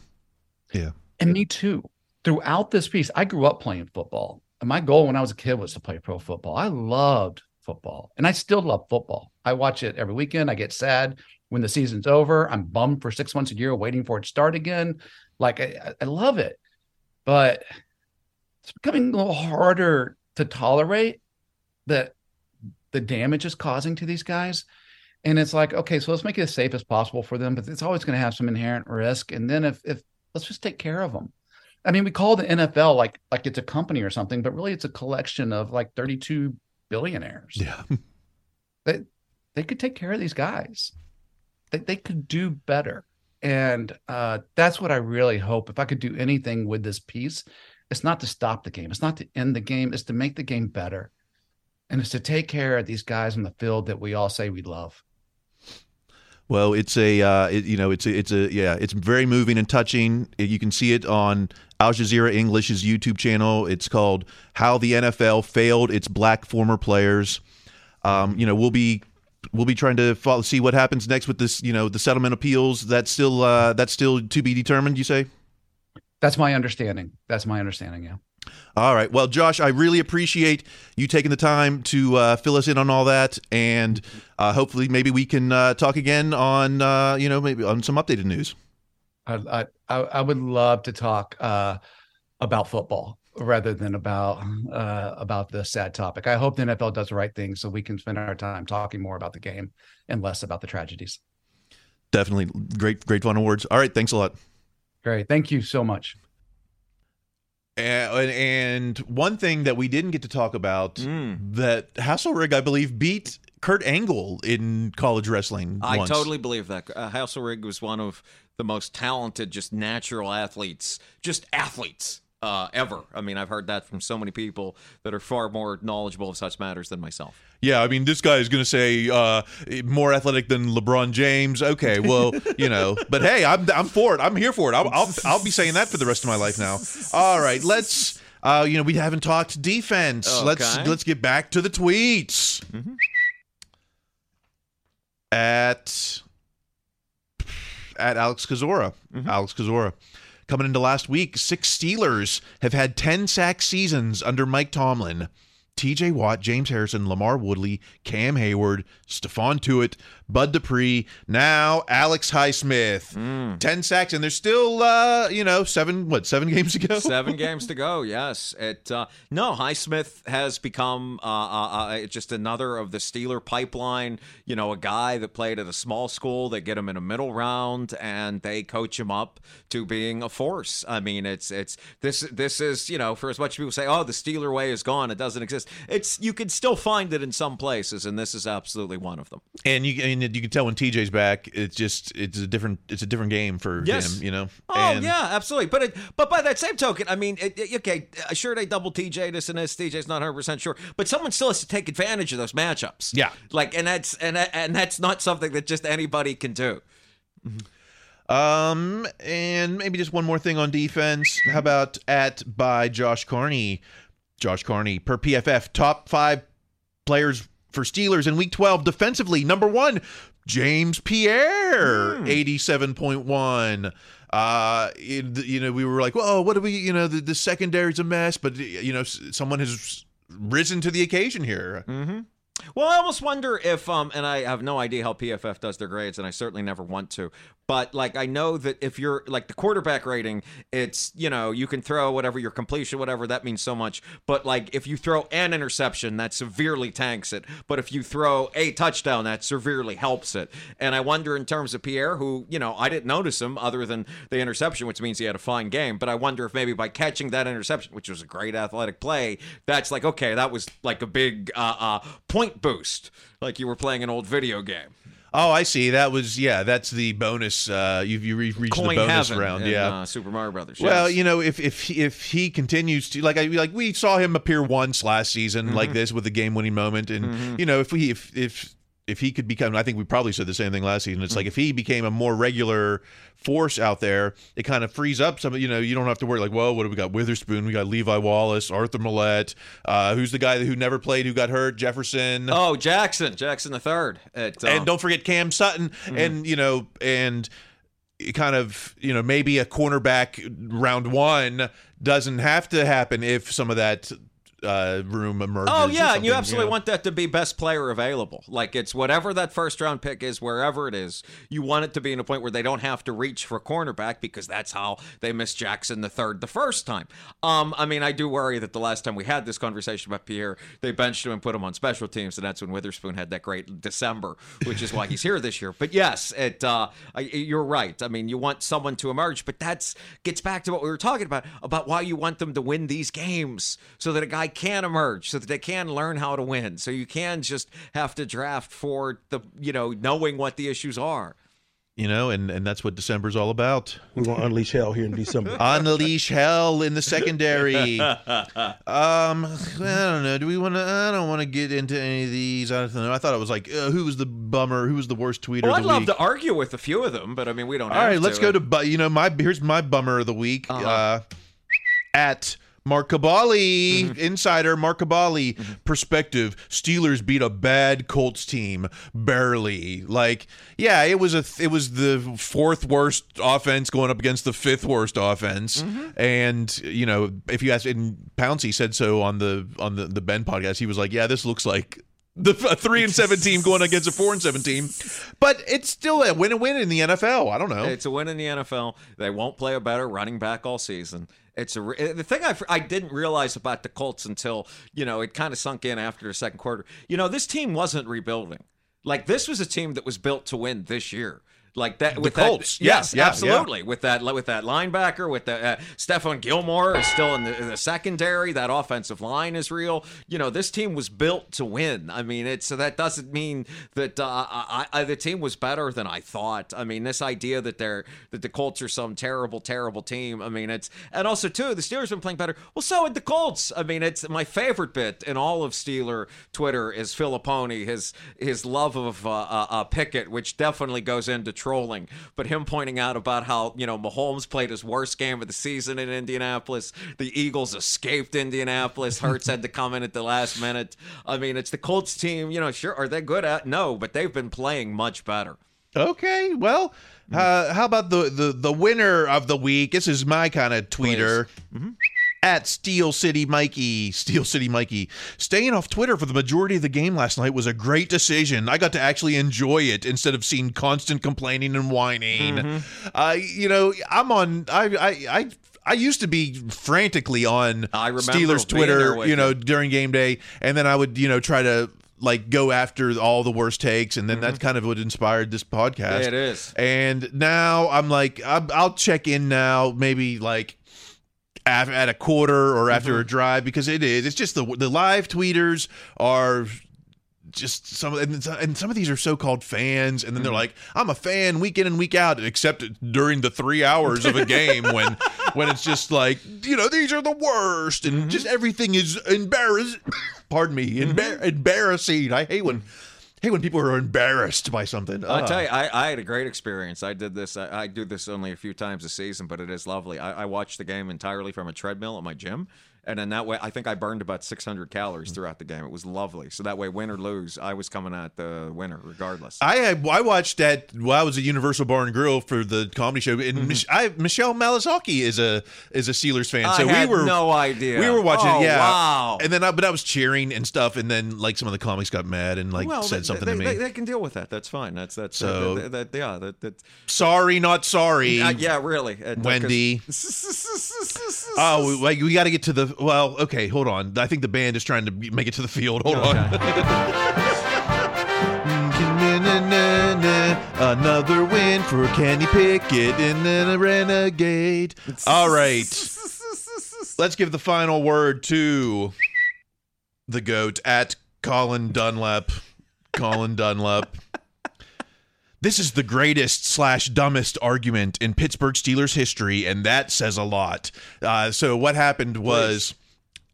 Yeah. And me too throughout this piece, I grew up playing football. And my goal when I was a kid was to play pro football. I loved football and I still love football. I watch it every weekend. I get sad when the season's over. I'm bummed for six months a year waiting for it to start again. Like I, I love it, but it's becoming a little harder to tolerate that the damage is causing to these guys. And it's like, okay, so let's make it as safe as possible for them, but it's always going to have some inherent risk. And then if, if let's just take care of them. I mean, we call the NFL like like it's a company or something, but really it's a collection of like 32 billionaires. Yeah. They they could take care of these guys. They they could do better. And uh, that's what I really hope. If I could do anything with this piece, it's not to stop the game. It's not to end the game. It's to make the game better. And it's to take care of these guys on the field that we all say we love. Well, it's a uh, it, you know it's a, it's a yeah it's very moving and touching. You can see it on Al Jazeera English's YouTube channel. It's called "How the NFL Failed Its Black Former Players." Um, you know, we'll be we'll be trying to follow, see what happens next with this. You know, the settlement appeals. That's still uh, that's still to be determined. You say? That's my understanding. That's my understanding. Yeah. All right. Well, Josh, I really appreciate you taking the time to uh, fill us in on all that, and uh, hopefully, maybe we can uh, talk again on uh, you know maybe on some updated news. I I, I would love to talk uh, about football rather than about uh, about this sad topic. I hope the NFL does the right thing so we can spend our time talking more about the game and less about the tragedies. Definitely great, great fun awards. All right, thanks a lot. Great, thank you so much. And, and one thing that we didn't get to talk about mm. that Haselrig, I believe, beat Kurt Angle in college wrestling. I once. totally believe that. Uh, Haselrig was one of the most talented, just natural athletes, just athletes uh, ever. I mean, I've heard that from so many people that are far more knowledgeable of such matters than myself. Yeah, I mean, this guy is going to say uh, more athletic than LeBron James. Okay, well, you know, but hey, I'm I'm for it. I'm here for it. I'll I'll, I'll be saying that for the rest of my life now. All right, let's. Uh, you know, we haven't talked defense. Okay. Let's let's get back to the tweets. Mm-hmm. At at Alex Kozora. Mm-hmm. Alex Kozora. Coming into last week, six Steelers have had 10 sack seasons under Mike Tomlin. TJ Watt, James Harrison, LaMarr Woodley, Cam Heyward, Stephon Tuitt, Bud Dupree, now Alex Highsmith. Mm. 10 sacks, and there's still, uh, you know, seven, what, seven games to go? Seven games to go. Yes. It uh, no Highsmith has become uh, uh, uh, just another of the Steeler pipeline. You know, a guy that played at a small school. They get him in a middle round, and they coach him up to being a force. I mean, it's it's this this is you know for as much as people say, oh, the Steeler way is gone, it doesn't exist. It's you can still find it in some places, and this is absolutely one of them. And you and you can tell when TJ's back, it's just it's a different it's a different game for Yes. him, you know. Oh and, yeah, absolutely. But it, but by that same token, I mean, it, it- okay, sure they double TJ this and this. TJ's not 100 percent sure, but someone still has to take advantage of those matchups. Yeah. like and that's and and that's not something that just anybody can do. Um, and maybe just one more thing on defense. How about at by Josh Carney? Josh Carney per PFF top five players for Steelers in Week 12 defensively. Number one, James Pierre, point one. Uh, it- you know, we were like, well, what do we? You know, the, the secondary's a mess, but you know, someone has risen to the occasion here. Mm-hmm. Well, I almost wonder if, um, and I have no idea how PFF does their grades, and I certainly never want to. But like, I know that if you're like the quarterback rating, it's you know you can throw whatever your completion, whatever that means so much. But like, if you throw an interception, that severely tanks it. But if you throw a touchdown, that severely helps it. And I wonder in terms of Pierre, who you know I didn't notice him other than the interception, which means he had a fine game. But I wonder if maybe by catching that interception, which was a great athletic play, that's like okay, that was like a big uh, uh, point boost, like you were playing an old video game. Oh, I see. That was yeah. That's the bonus. Uh, you've you re- reached Coin the bonus round. in, yeah. uh, Super Mario Brothers. Well, yes. you know, if if he, if he continues to like I like we saw him appear once last season like Mhm. this with the game winning moment, and Mhm. you know if we if if if he could become, I think we probably said the same thing last season. It's Mm. like if he became a more regular force out there, it kind of frees up some. You know, you don't have to worry like, well, what do we got? Witherspoon, we got Levi Wallace, Arthur Maulet, uh, who's the guy who never played, who got hurt, Jefferson. Oh, Jackson, Jackson the third. Uh, and don't forget Cam Sutton, Mhm. and you know, and kind of you know maybe a cornerback round one doesn't have to happen if some of that uh, room emerges. Oh yeah, and you absolutely know. want that to be best player available. Like it's whatever that first round pick is, wherever it is, you want it to be in a point where they don't have to reach for cornerback because that's how they missed Jackson the third the first time. Um, I mean, I do worry that the last time we had this conversation about Pierre, they benched him and put him on special teams, and that's when Witherspoon had that great December, which is why he's here this year. But yes, it uh, I, you're right. I mean, you want someone to emerge, but that's gets back to what we were talking about about why you want them to win these games so that a guy can emerge, so that they can learn how to win. So you can just have to draft for the you know knowing what the issues are. You know, and and that's what December's all about. We're gonna unleash hell here in December. Unleash hell in the secondary. um, I don't know. Do we want to? I don't want to get into any of these. I don't know. I thought it was like, uh, who was the bummer? Who was the worst tweeter Well, of I'd the love week? to argue with a few of them, but I mean we don't. All have right, let's to. go to bu- you know my here's my bummer of the week Uh-huh. uh, at Mark Kaboly, Mm-hmm. insider Mark Kaboly perspective. Steelers beat a bad Colts team barely. Like, yeah, it was a it was the fourth worst offense going up against the fifth worst offense. Mm-hmm. And you know, if you ask, and Pouncey said so on the on the the Ben podcast, he was like, yeah, this looks like. The three and seven team going against a four and seven team, but it's still a win and win in the NFL. I don't know. It's a win in the NFL. They won't play a better running back all season. It's a the thing I, I didn't realize about the Colts until you know it kind of sunk in after the second quarter. You know, this team wasn't rebuilding. Like this was a team that was built to win this year. Like that with The Colts. That, Yeah, yes, yeah, yeah. absolutely. With that with that linebacker, with the uh, Stephon Gilmore is still in the, in the secondary. That offensive line is real. You know, this team was built to win. I mean, it's so that doesn't mean that uh, I, I, the team was better than I thought. I mean, this idea that they're that the Colts are some terrible, terrible team. I mean, it's and also too the Steelers have been playing better. Well, so had the Colts. I mean, it's my favorite bit in all of Steeler Twitter is Fillipponi his his love of uh, uh, uh, Pickett, which definitely goes into trolling. But him pointing out about how you know Mahomes played his worst game of the season in Indianapolis. The Eagles escaped Indianapolis. Hurts had to come in at the last minute. I mean, it's the Colts team. You know, sure are they good at? No, but they've been playing much better. Okay, well, uh, how about the, the the winner of the week? This is my kind of tweeter. At Steel City Mikey. Steel City Mikey. Staying off Twitter for the majority of the game last night was a great decision. I got to actually enjoy it instead of seeing constant complaining and whining. Mm-hmm. Uh, you know, I'm on. I I. I I used to be frantically on I remember Steelers Twitter, you know, you. during game day, and then I would, you know, try to like go after all the worst takes, and then that's kind of what inspired this podcast. Mm-hmm. Yeah, it is. And now I'm like, I'm, I'll check in now, maybe like af- at a quarter or after Mm-hmm. a drive because it is. It's just the the live tweeters are just some and, and some of these are so-called fans and then Mm-hmm. they're like i'm a fan week in and week out except during the three hours of a game when when it's just like you know these are the worst and Mm-hmm. just everything is embarrassing pardon me embar- embarrassing i hate when hate when people are embarrassed by something I'll Ah. tell you, I, I had a great experience. I did this. I, I do this only a few times a season, but it is lovely. I, I watched the game entirely from a treadmill at my gym, and in that way, I think I burned about 600 calories throughout the game. It was lovely. So that way, win or lose, I was coming at the winner regardless. I I watched that while I was at Universal Bar and Grill for the comedy show, and Mich- I, Michelle Malasaki is a is a Steelers fan. Mm-hmm. I so had we were no idea. We were watching, Oh, yeah. wow. And then, I, but I was cheering and stuff, and then like some of the comics got mad and like well, said they, something they, to me. They, they can deal with that. That's fine. That's that's So- that, that, that- yeah. That, that, sorry, not sorry. Uh, yeah, really. Uh, Wendy. Oh, we, we got to get to the. Well, okay, hold on. I think the band is trying to make it to the field. Hold on. Another win for Kenny Pickett and then a renegade. All right. Let's give the final word to the GOAT at Colin Dunlap. Colin Dunlap. This is the greatest slash dumbest argument in Pittsburgh Steelers history, and that says a lot. Uh, so what happened was.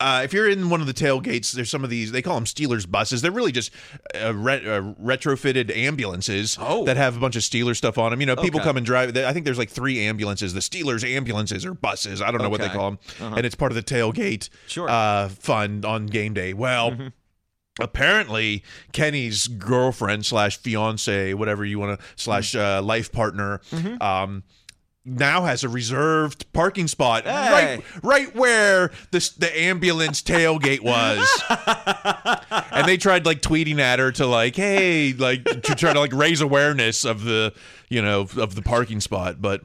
Uh, if you're in one of the tailgates, there's some of these. They call them Steelers buses. They're really just uh, re- uh, retrofitted ambulances that have a bunch of Steelers stuff on them. You know, people Okay. come and drive. I think there's like three ambulances. The Steelers ambulances or buses. I don't know what they call them. Uh-huh. And it's part of the tailgate Sure. uh, fund on game day. Well. Apparently, Kenny's girlfriend slash fiance, whatever you want to slash uh, life partner, um, now has a reserved parking spot Hey. right right where the the ambulance tailgate was. and they tried like tweeting at her to like, hey, like to try to like raise awareness of the you know of the parking spot, but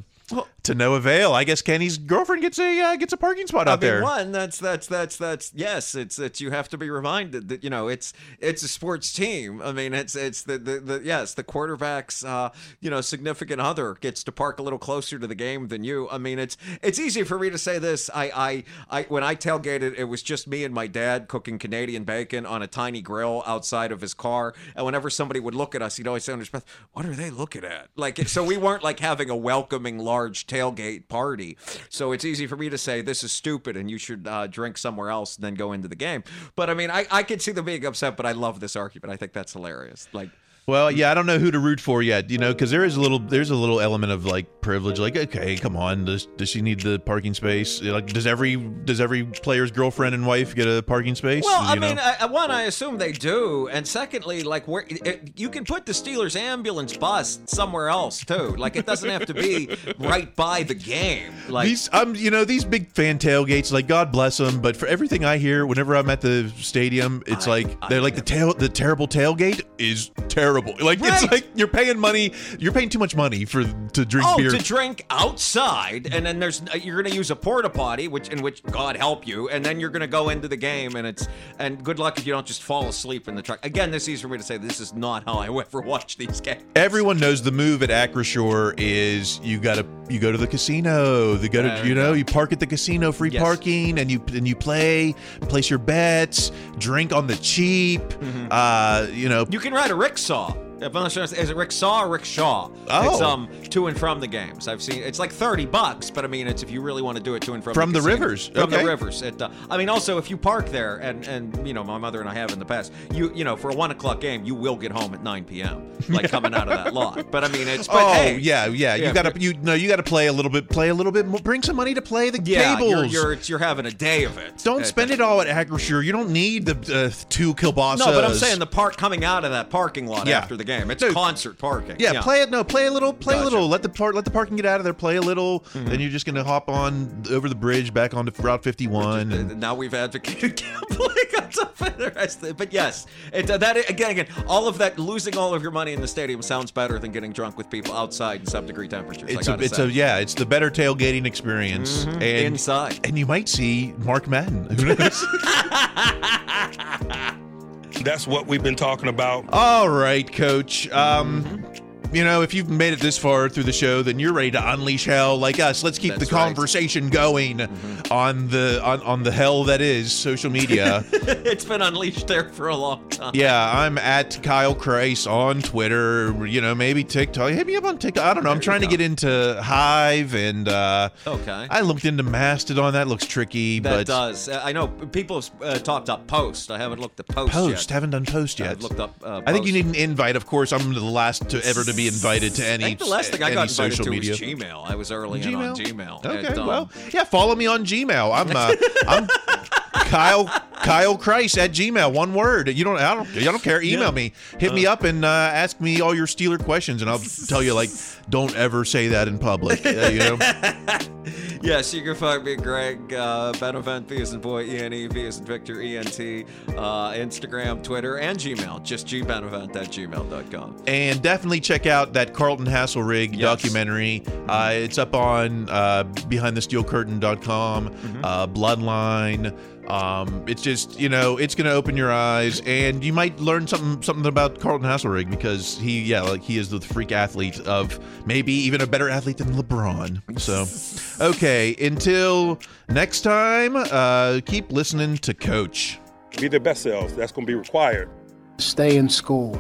to no avail. I guess Kenny's girlfriend gets a uh, gets a parking spot I out mean, there. one that's that's that's that's yes. It's it's you have to be reminded that you know it's it's a sports team. I mean, it's it's the the, the yes the quarterback's uh, you know significant other gets to park a little closer to the game than you. I mean, it's it's easy for me to say this. I I, I when I tailgated, it was just me and my dad cooking Canadian bacon on a tiny grill outside of his car. And whenever somebody would look at us, he'd always say under his breath, "What are they looking at?" Like so, we weren't like having a welcoming large tailgate party. So it's easy for me to say this is stupid and you should uh, drink somewhere else and then go into the game. But I mean, I, I could see them being upset, but I love this argument. I think that's hilarious. Like, Well, yeah, I don't know who to root for yet, you know, because there is a little, there's a little element of like privilege. Like, okay, come on, does does she need the parking space? Like, does every does every player's girlfriend and wife get a parking space? well, I know? mean, I, I- one, I assume they do, and secondly, like, where it, you can put the Steelers ambulance bus somewhere else too. Like, it doesn't have to be right by the game. Like, these, um, you know, these big fan tailgates, like God bless them, but for everything I hear, whenever I'm at the stadium, it's like they're like the tail, the terrible tailgate is terrible. Like it's like you're paying money, you're paying too much money for to drink Oh, beer. to drink outside, and then there's uh, you're gonna use a porta potty, which in which God help you, and then you're gonna go into the game, and it's and good luck if you don't just fall asleep in the truck. Again, this is easy for me to say. This is not how I ever watch these games. Everyone knows the move at Acrisure is you gotta you go to the casino. The go to you know you park at the casino, free Yes. parking, and you and you play, place your bets, drink on the cheap. Mm-hmm. Uh, you know, You can ride a rickshaw. If I'm sure, is it rickshaw or rickshaw? Oh. It's um to and from the games. I've seen it's like thirty bucks, but I mean it's if you really want to do it to and from From the casino. rivers. From Okay. the rivers. It, uh, I mean also if you park there and and you know my mother and I have in the past, you you know for a one o'clock game you will get home at nine p.m. like coming out of that lot. But I mean it's but oh hey, yeah, yeah, You gotta you no, you gotta play a little bit, play a little bit more, bring some money to play the yeah, tables. you're, you're you're having a day of it. don't spend it all at Acrisure. You don't need the uh, two kielbasa's. No, but I'm saying the park coming out of that parking lot Yeah. after the game. It's concert parking. Yeah, play it. No, play a little. Play a little. Let the part. Let the parking get out of there. Play a little. Then you're just gonna hop on over the bridge back onto Route 51. And, now we've advocated gambling on top of the rest. of it. But yes, it, uh, that again, again, all of that losing all of your money in the stadium sounds better than getting drunk with people outside in sub degree temperatures. it's a, it's say. a yeah, it's the better tailgating experience. Mhm. And Inside. and you might see Mark Madden. Who knows? That's what we've been talking about. All right, Coach. Um, you know, if you've made it this far through the show, then you're ready to unleash hell like us. Let's keep That's the right. conversation going on the on, on the hell that is social media. it's been unleashed there for a long time. yeah, I'm at Kyle Chrise on Twitter. You know, maybe TikTok. Hit me up on TikTok. I don't know. I'm trying to get into Hive, and uh, Okay. I looked into Mastodon. That looks tricky, That but does. Uh, I know people have uh, talked up Post. I haven't looked at Post, Post yet. haven't done Post yet. I've looked up. Uh, I think you need an invite. Of course, I'm the last to ever to be invited to any I think the last thing I got invited social to media. was Gmail. I was early in on Gmail. Okay, And, um, well, yeah, follow me on Gmail. I'm uh, I'm Kyle Kyle Chrise at Gmail. One word. You don't I don't I don't care. Email Yeah. me. Hit me up and uh, ask me all your Steeler questions, and I'll tell you like, don't ever say that in public. You know. Yes, you can find me, Greg uh, Benevent, V as in boy, E N E, V as in Victor, E N T, uh, Instagram, Twitter, and Gmail. Just gbenevent at gmail.com. And definitely check out that Carlton Haselrig documentary. Uh, it's up on uh, BehindTheSteelCurtain.com, Mm-hmm. uh, Bloodline. Um, it's just you know it's going to open your eyes, and you might learn something something about Carlton Haselrig because he yeah like he is the freak athlete of maybe even a better athlete than LeBron. So okay, until next time, uh, keep listening to Coach. Be the best selves. That's going to be required. Stay in school.